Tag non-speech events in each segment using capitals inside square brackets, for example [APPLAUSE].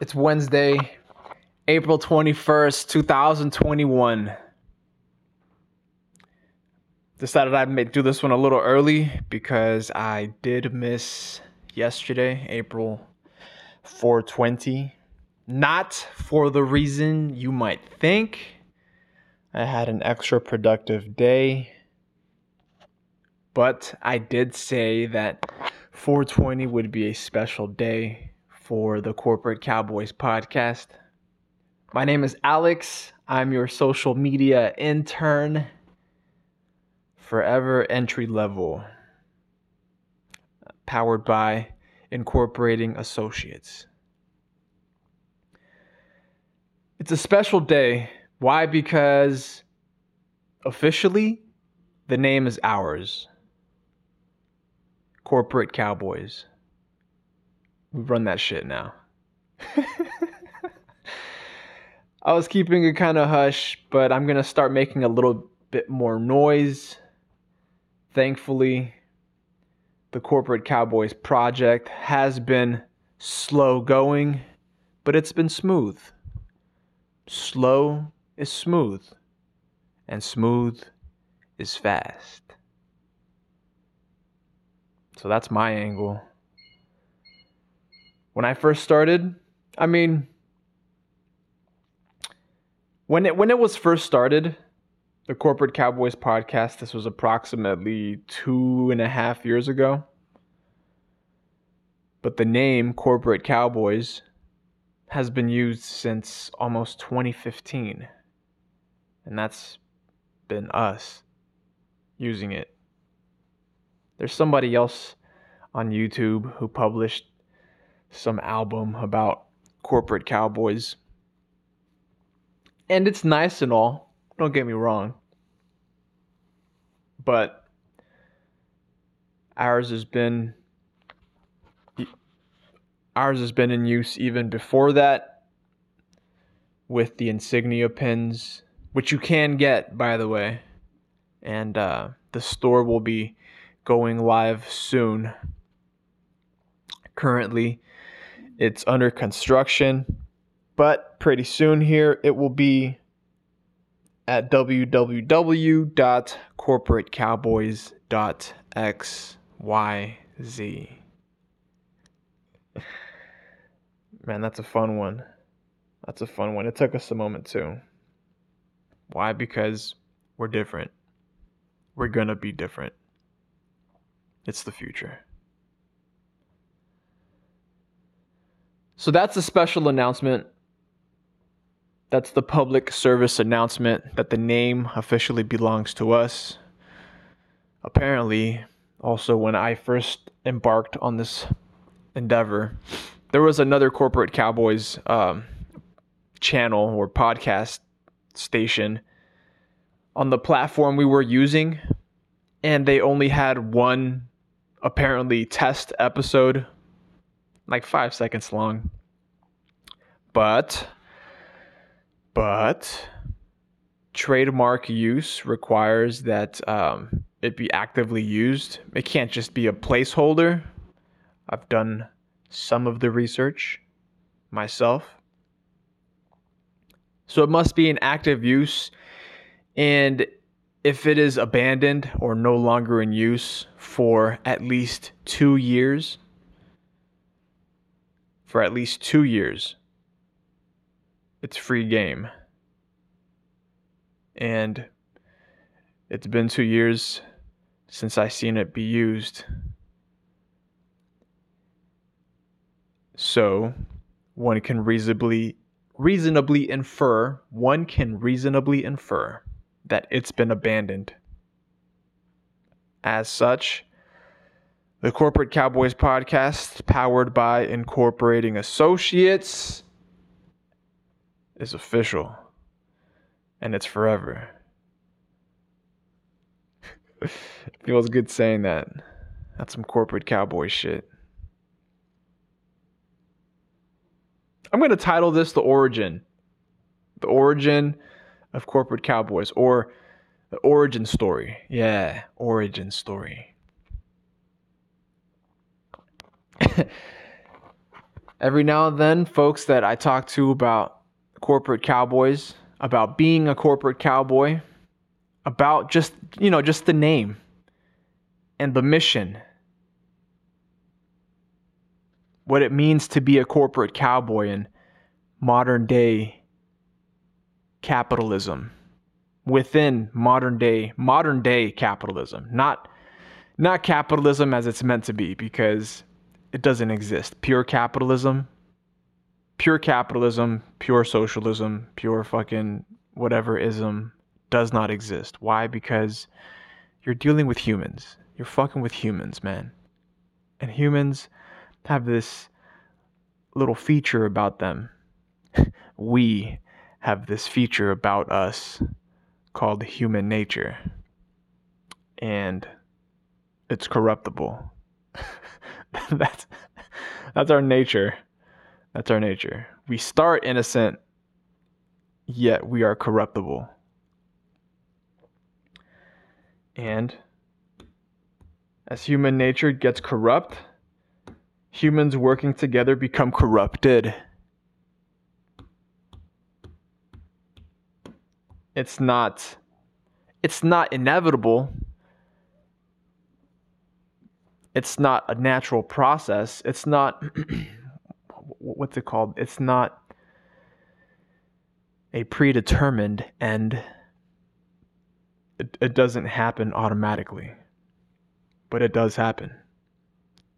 It's Wednesday, April 21st, 2021. Decided I'd do this one a little early because I did miss yesterday, April 420. Not for the reason you might think. I had an extra productive day. But I did say that 420 would be a special day for the Corporate Cowboys podcast. My name is Alex. I'm your social media intern, forever entry level, powered by Incorporating Associates. It's a special day. Why? Because officially, the name is ours Corporate Cowboys. We run that shit now. I was keeping it kind of hush, but I'm going to start making a little bit more noise. Thankfully, the Corporate Cowboys project has been slow going, but it's been smooth. Slow is smooth, and smooth is fast. So that's my angle when I first started, I mean, when it when it was first started, the Corporate Cowboys podcast. This was approximately two and a half years ago. But the name Corporate Cowboys has been used since almost 2015. And that's been us using it. There's somebody else on YouTube who published some album about corporate cowboys. And it's nice and all, don't get me wrong. But ours has been ours has been in use even before that with the insignia pins, which you can get by the way. And uh, the store will be going live soon. Currently, it's under construction, but pretty soon here it will be at www.corporatecowboys.xyz. Man, that's a fun one. That's a fun one. It took us a moment too. Why? Because we're different. We're going to be different. It's the future. So that's a special announcement. That's the public service announcement that the name officially belongs to us. Apparently, also, when I first embarked on this endeavor, there was another corporate Cowboys um, channel or podcast station on the platform we were using, and they only had one apparently test episode like five seconds long. But, but, trademark use requires that um, it be actively used. It can't just be a placeholder. I've done some of the research myself. So it must be in active use. And if it is abandoned or no longer in use for at least two years, for at least two years. It's free game. And it's been two years since I've seen it be used. So one can reasonably reasonably infer, one can reasonably infer that it's been abandoned. As such, the Corporate Cowboys podcast, powered by Incorporating Associates, is official and it's forever. [LAUGHS] Feels good saying that. That's some corporate cowboy shit. I'm going to title this The Origin. The Origin of Corporate Cowboys or The Origin Story. Yeah, Origin Story. [LAUGHS] every now and then, folks that I talk to about corporate cowboys, about being a corporate cowboy, about just, you know, just the name and the mission, what it means to be a corporate cowboy in modern day capitalism within modern day modern day capitalism not not capitalism as it's meant to be because it doesn't exist. Pure capitalism pure capitalism pure socialism pure fucking whatever ism does not exist. Why? Because you're dealing with humans. You're fucking with humans man. And humans have this little feature about them. [LAUGHS] We have this feature about us called human nature. And it's corruptible. [LAUGHS] that's that's our nature. That's our nature. We start innocent, yet we are corruptible. And as human nature gets corrupt, humans working together become corrupted. it's not it's not inevitable it's not a natural process. It's not [CLEARS THROAT] what's it called? It's not a predetermined end. It, it doesn't happen automatically but it does happen.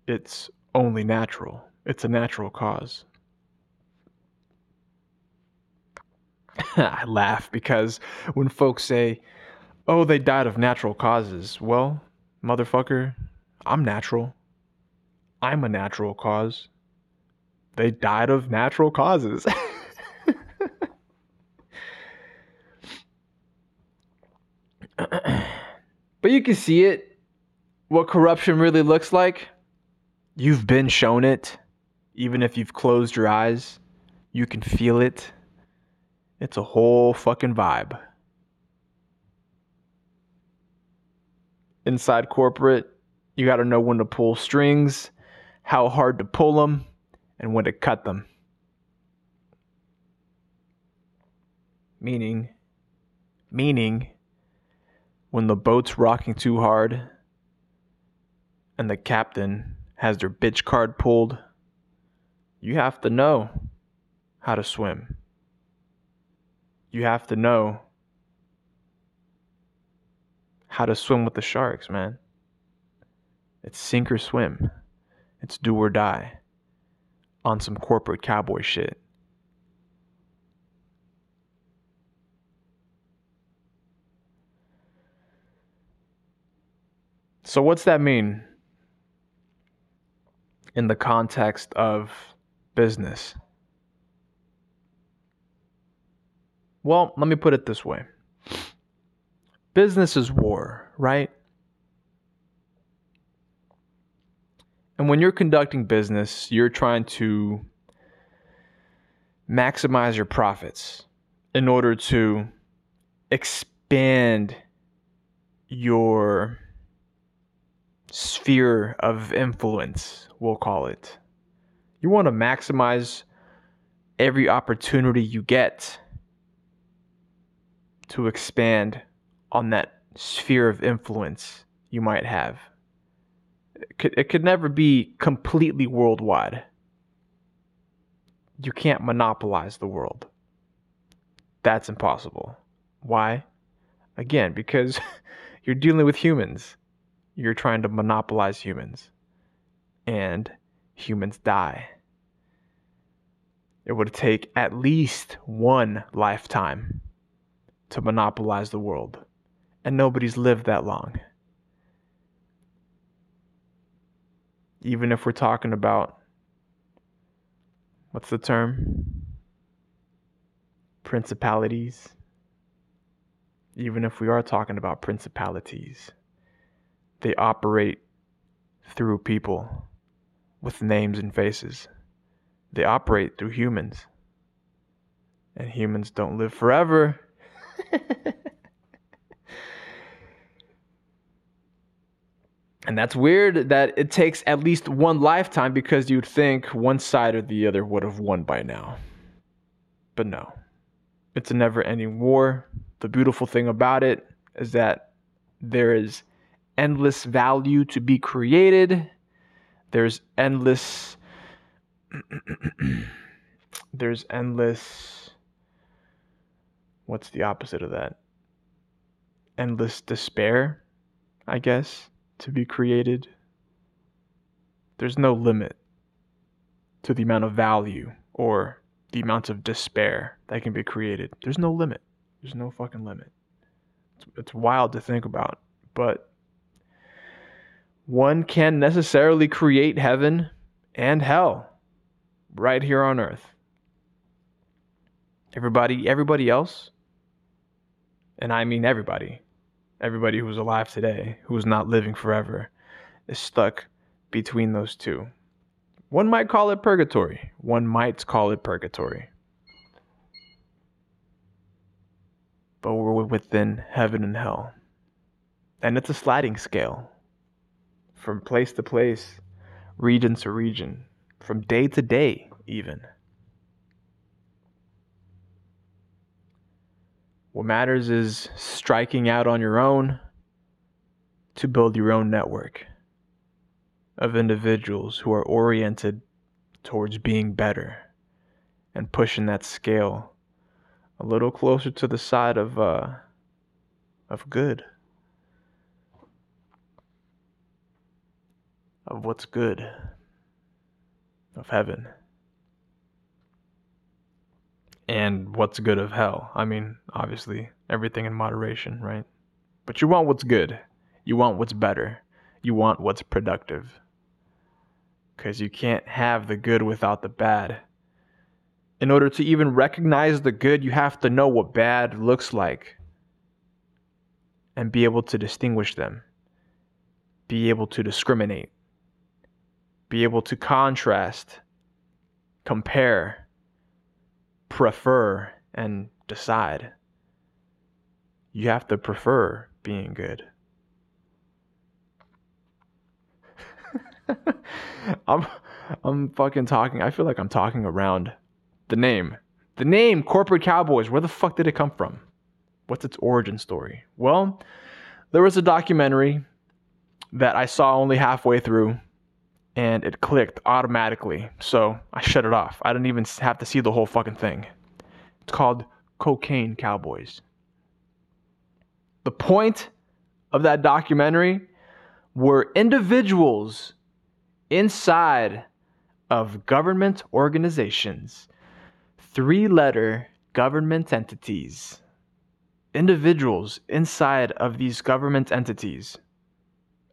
It's only natural. It's a natural cause. [LAUGHS] I laugh because when folks say, oh, they died of natural causes, well, motherfucker, I'm natural. I'm a natural cause. They died of natural causes. [LAUGHS] but you can see it, what corruption really looks like. You've been shown it. Even if you've closed your eyes, you can feel it. It's a whole fucking vibe. Inside corporate, you got to know when to pull strings, how hard to pull them, and when to cut them. Meaning, meaning, when the boat's rocking too hard and the captain has their bitch card pulled, you have to know how to swim you have to know how to swim with the sharks, man. It's sink or swim. It's do or die on some corporate cowboy shit. So, what's that mean in the context of business? Well, let me put it this way business is war, right? And when you're conducting business, you're trying to maximize your profits in order to expand your sphere of influence, we'll call it. You want to maximize every opportunity you get to expand on that sphere of influence you might have. It could, it could never be completely worldwide. You can't monopolize the world. That's impossible. Why? Again, because [LAUGHS] you're dealing with humans. You're trying to monopolize humans. And humans die. It would take at least one lifetime to monopolize the world. And nobody's lived that long. Even if we're talking about, what's the term? Principalities. Even if we are talking about principalities, they operate through people with names and faces. They operate through humans. And humans don't live forever. [LAUGHS] And that's weird that it takes at least one lifetime because you'd think one side or the other would have won by now. But no, it's a never ending war. The beautiful thing about it is that there is endless value to be created, there's endless. [CLEARS THROAT] there's endless. What's the opposite of that? Endless despair, I guess to be created. There's no limit to the amount of value or the amount of despair that can be created. There's no limit. There's no fucking limit. It's, it's wild to think about, but one can necessarily create heaven and hell right here on earth. Everybody everybody else and I mean everybody everybody who's alive today, who's not living forever, is stuck between those two. One might call it purgatory. One might call it purgatory. But we're within heaven and hell. And it's a sliding scale from place to place, region to region, from day to day, even. What matters is striking out on your own to build your own network of individuals who are oriented towards being better and pushing that scale a little closer to the side of uh, of good. Of what's good. Of heaven and what's good of hell. I mean, obviously, everything in moderation, right? But you want what's good. You want what's better. You want what's productive. Because you can't have the good without the bad. In order to even recognize the good, you have to know what bad looks like and be able to distinguish them, be able to discriminate, be able to contrast, compare prefer and decide. You have to prefer being good. [LAUGHS] I'm I'm fucking talking. I feel like I'm talking around the name. The name Corporate Cowboys, where the fuck did it come from? What's its origin story? Well, there was a documentary that I saw only halfway through and it clicked automatically. So I shut it off. I didn't even have to see the whole fucking thing. It's called Cocaine Cowboys. The point of that documentary were individuals inside of government organizations, three letter government entities, individuals inside of these government entities,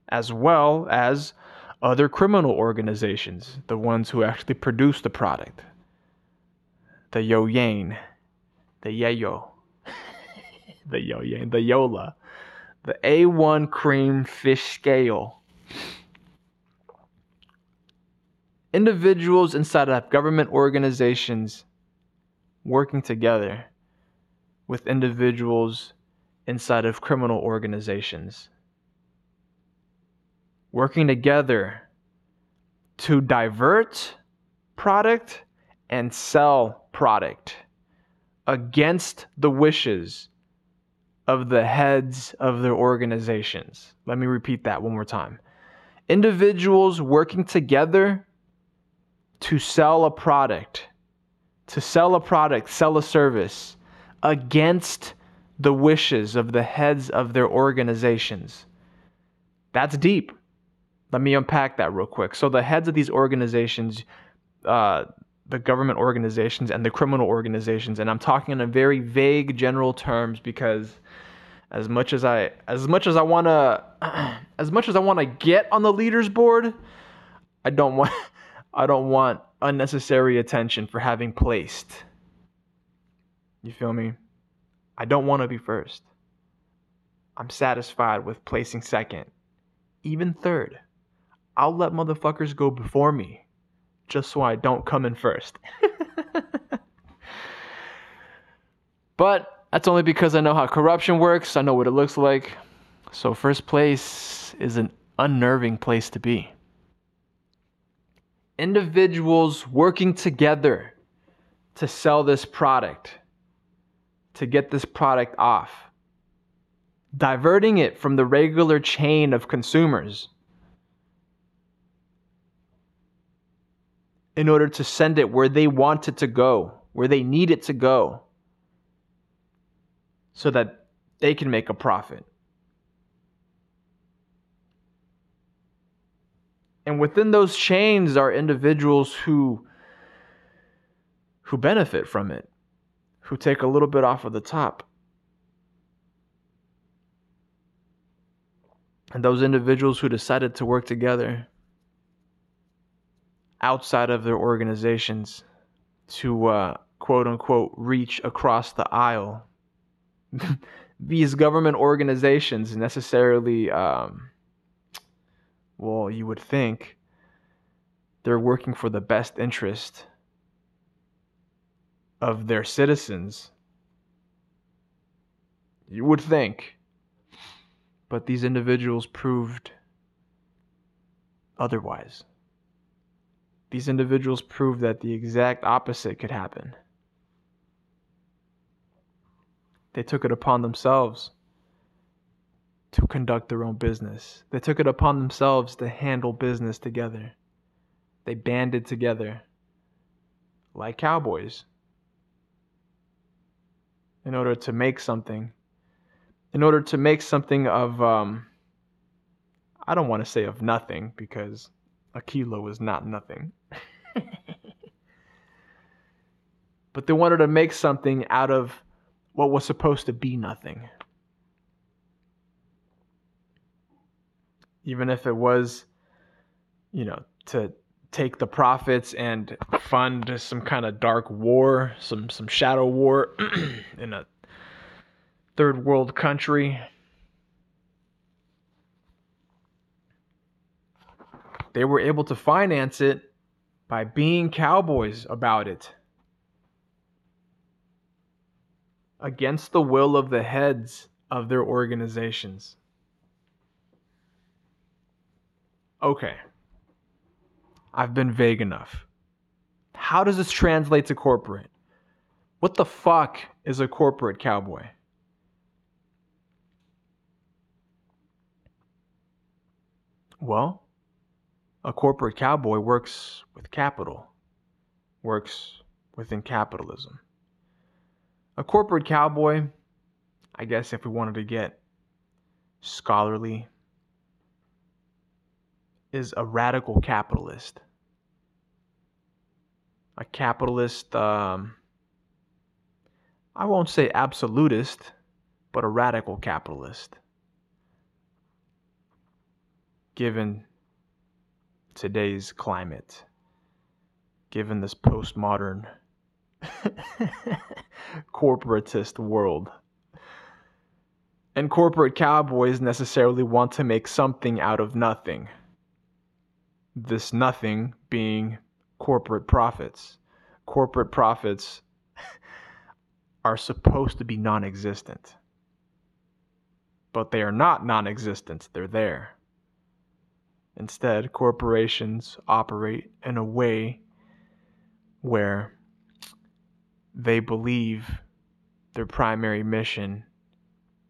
as well as other criminal organizations, the ones who actually produce the product. The Yo Yang, the Yayo, [LAUGHS] the Yo Yang, the Yola, the A1 cream fish scale. Individuals inside of government organizations working together with individuals inside of criminal organizations working together to divert product and sell product against the wishes of the heads of their organizations. Let me repeat that one more time. Individuals working together to sell a product, to sell a product, sell a service against the wishes of the heads of their organizations. That's deep. Let me unpack that real quick. So the heads of these organizations, uh, the government organizations and the criminal organizations, and I'm talking in a very vague general terms because as much as I as much as I want [CLEARS THROAT] to as much as I want to get on the leaders board, I don't want [LAUGHS] I don't want unnecessary attention for having placed. You feel me? I don't want to be first. I'm satisfied with placing second, even third. I'll let motherfuckers go before me just so I don't come in first. [LAUGHS] but that's only because I know how corruption works, I know what it looks like. So, first place is an unnerving place to be. Individuals working together to sell this product, to get this product off, diverting it from the regular chain of consumers in order to send it where they want it to go, where they need it to go, so that they can make a profit. And within those chains are individuals who who benefit from it, who take a little bit off of the top. And those individuals who decided to work together outside of their organizations to uh, quote unquote reach across the aisle. [LAUGHS] These government organizations necessarily, um, well, you would think they're working for the best interest of their citizens. You would think. But these individuals proved otherwise. These individuals proved that the exact opposite could happen. They took it upon themselves to conduct their own business. They took it upon themselves to handle business together. They banded together like cowboys in order to make something. In order to make something of, um, I don't want to say of nothing because a kilo is not nothing. But they wanted to make something out of what was supposed to be nothing. Even if it was, you know, to take the profits and fund some kind of dark war, some some shadow war [CLEARS THROAT] in a third world country. They were able to finance it by being cowboys about it. Against the will of the heads of their organizations. Okay. I've been vague enough. How does this translate to corporate? What the fuck is a corporate cowboy? Well, a corporate cowboy works with capital, works within capitalism. A corporate cowboy, I guess if we wanted to get scholarly, is a radical capitalist. A capitalist, um, I won't say absolutist, but a radical capitalist. Given today's climate, given this postmodern [LAUGHS] corporatist world. And corporate cowboys necessarily want to make something out of nothing. This nothing being corporate profits. Corporate profits [LAUGHS] are supposed to be non existent. But they are not non existent, they're there. Instead, corporations operate in a way where they believe their primary mission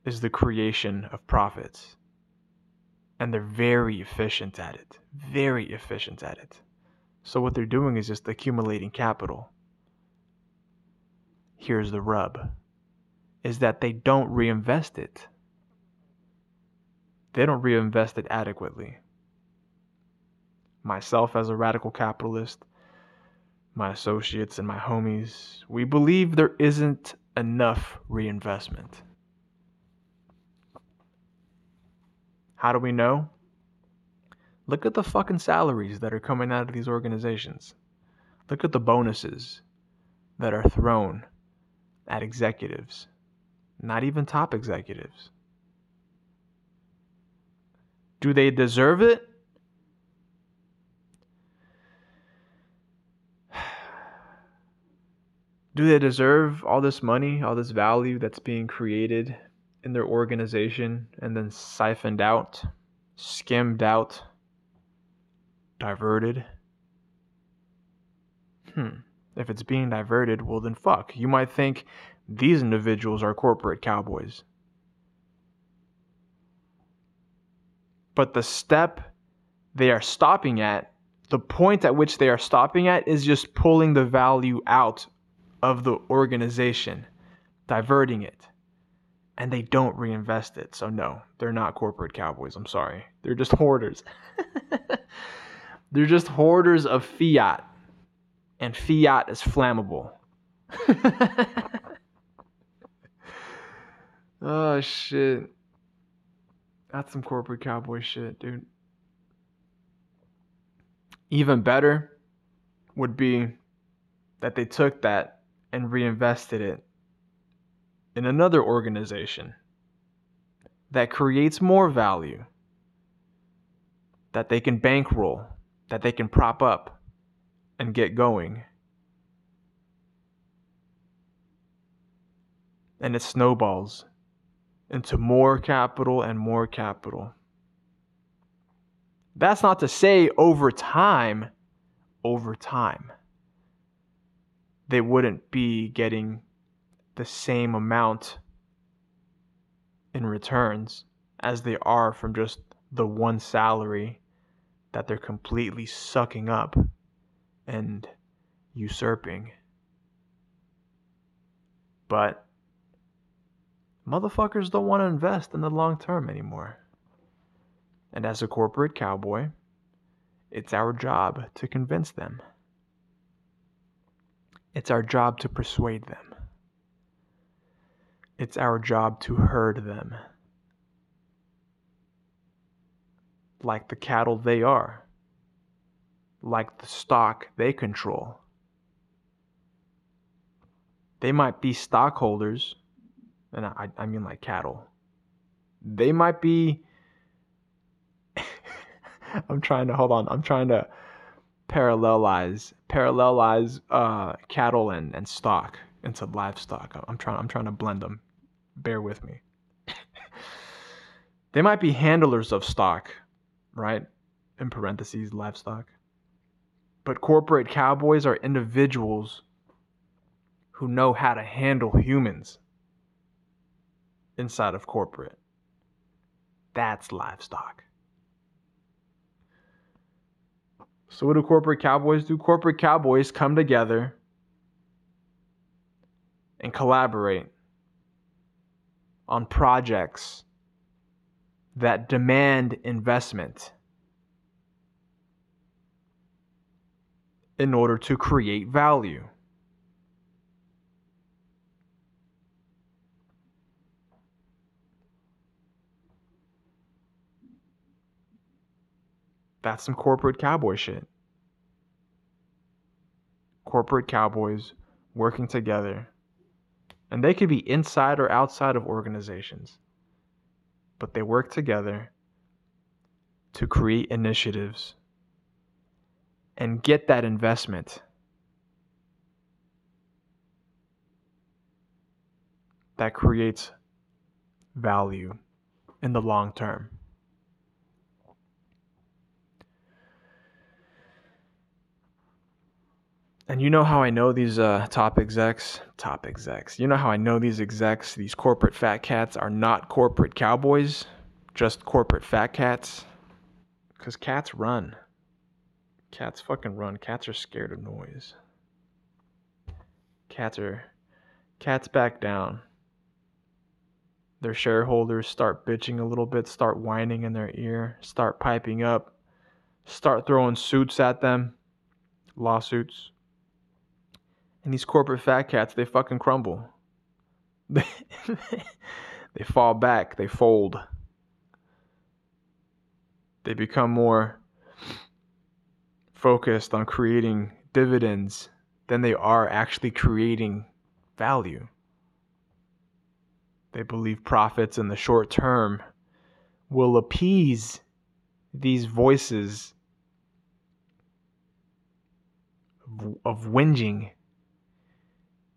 is the creation of profits. And they're very efficient at it. Very efficient at it. So, what they're doing is just accumulating capital. Here's the rub is that they don't reinvest it. They don't reinvest it adequately myself as a radical capitalist, my associates and my homies, we believe there isn't enough reinvestment. How do we know? Look at the fucking salaries that are coming out of these organizations. Look at the bonuses that are thrown at executives, not even top executives. Do they deserve it? Do they deserve all this money, all this value that's being created in their organization and then siphoned out skimmed out, diverted. Hmm. If it's being diverted, well, then fuck. You might think these individuals are corporate cowboys. But the step they are stopping at, the point at which they are stopping at, is just pulling the value out of the organization, diverting it. And they don't reinvest it. So, no, they're not corporate cowboys. I'm sorry. They're just hoarders. [LAUGHS] they're just hoarders of fiat. And fiat is flammable. [LAUGHS] oh, shit. That's some corporate cowboy shit, dude. Even better would be that they took that and reinvested it in another organization that creates more value, that they can bankroll, that they can prop up and get going. And it snowballs into more capital and more capital. That's not to say over time, over time, they wouldn't be getting the same amount in returns as they are from just the one salary that they're completely sucking up and usurping. But motherfuckers don't want to invest in the long term anymore. And as a corporate cowboy, it's our job to convince them. It's our job to persuade them. It's our job to herd them. Like the cattle they are, like the stock they control. They might be stockholders and I, I mean like cattle. They might be. [LAUGHS] I'm trying to hold on. I'm trying to parallelize parallelize uh, cattle and, and stock into livestock. I'm trying I'm trying to blend them. Bear with me. [LAUGHS] they might be handlers of stock, right? In parentheses, livestock. But corporate cowboys are individuals who know how to handle humans inside of corporate. That's livestock. So, what do corporate cowboys do? Corporate cowboys come together and collaborate on projects that demand investment in order to create value. That's some corporate cowboy shit. Corporate cowboys working together. And they could be inside or outside of organizations. But they work together to create initiatives and get that investment that creates value in the long term. And you know how I know these uh, top execs? Top execs. You know how I know these execs, these corporate fat cats, are not corporate cowboys, just corporate fat cats? Because cats run. Cats fucking run. Cats are scared of noise. Cats are. Cats back down. Their shareholders start bitching a little bit, start whining in their ear, start piping up, start throwing suits at them, lawsuits and these corporate fat cats, they fucking crumble. [LAUGHS] they fall back, they fold. They become more focused on creating dividends than they are actually creating value. They believe profits in the short term will appease these voices of, of whinging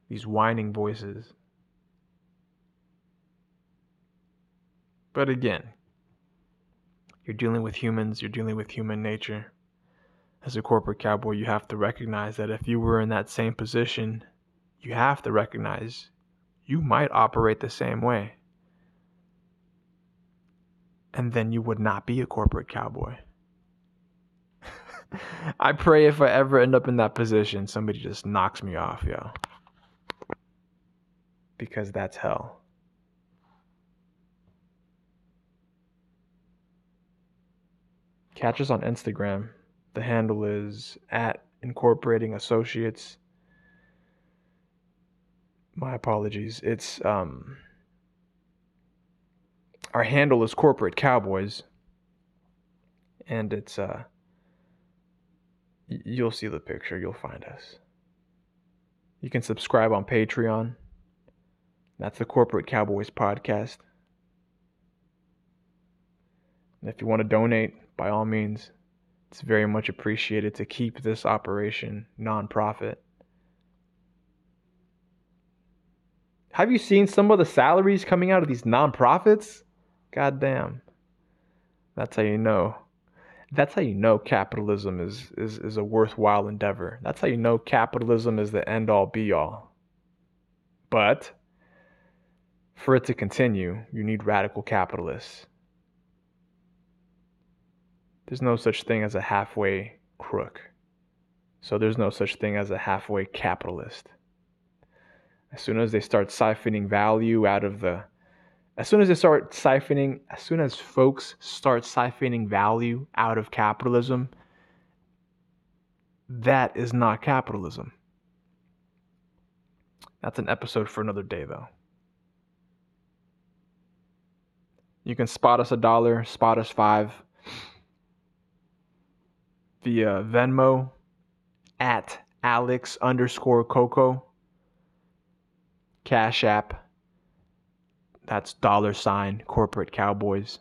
these whining voices. But again, You're dealing with humans, you're dealing with human nature. As a corporate cowboy, you have to recognize that if you were in that same position, you have to recognize you might operate the same way. And then you would not be a corporate cowboy. [LAUGHS] I pray if I ever end up in that position, somebody just knocks me off, yo. Because that's hell. Catch us on Instagram. The handle is at incorporating associates. My apologies. It's um our handle is corporate cowboys and it's uh you'll see the picture, you'll find us. You can subscribe on Patreon. That's the Corporate Cowboys podcast. And if you want to donate, by all means, it's very much appreciated to keep this operation nonprofit. Have you seen some of the salaries coming out of these nonprofits? God damn. That's how you know that's how you know capitalism is, is, is a worthwhile endeavor. That's how you know capitalism is the end all be all. But for it to continue, you need radical capitalists. There's no such thing as a halfway crook. So there's no such thing as a halfway capitalist. As soon as they start siphoning value out of the as soon as they start siphoning, as soon as folks start siphoning value out of capitalism, that is not capitalism. That's an episode for another day, though. You can spot us a dollar, spot us five via Venmo at Alex underscore Coco, Cash App that's dollar sign corporate cowboys.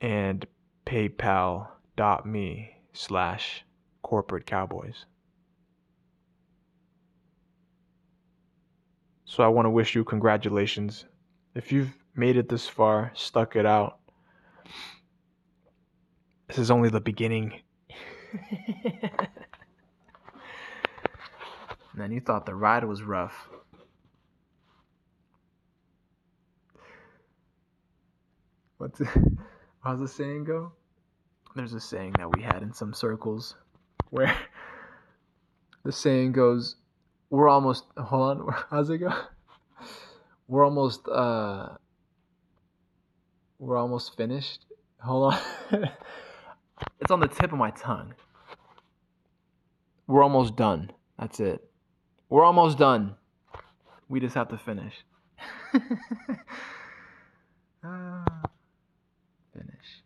And paypal.me slash corporate cowboys. So I want to wish you congratulations. If you've made it this far, stuck it out, this is only the beginning. [LAUGHS] Man, you thought the ride was rough. What's it, [LAUGHS] how's the saying go? There's a saying that we had in some circles where [LAUGHS] the saying goes, "We're almost hold on, how's it go? We're almost uh, we're almost finished. Hold on. [LAUGHS] it's on the tip of my tongue. We're almost done. That's it. We're almost done. We just have to finish. uh, [LAUGHS] finish.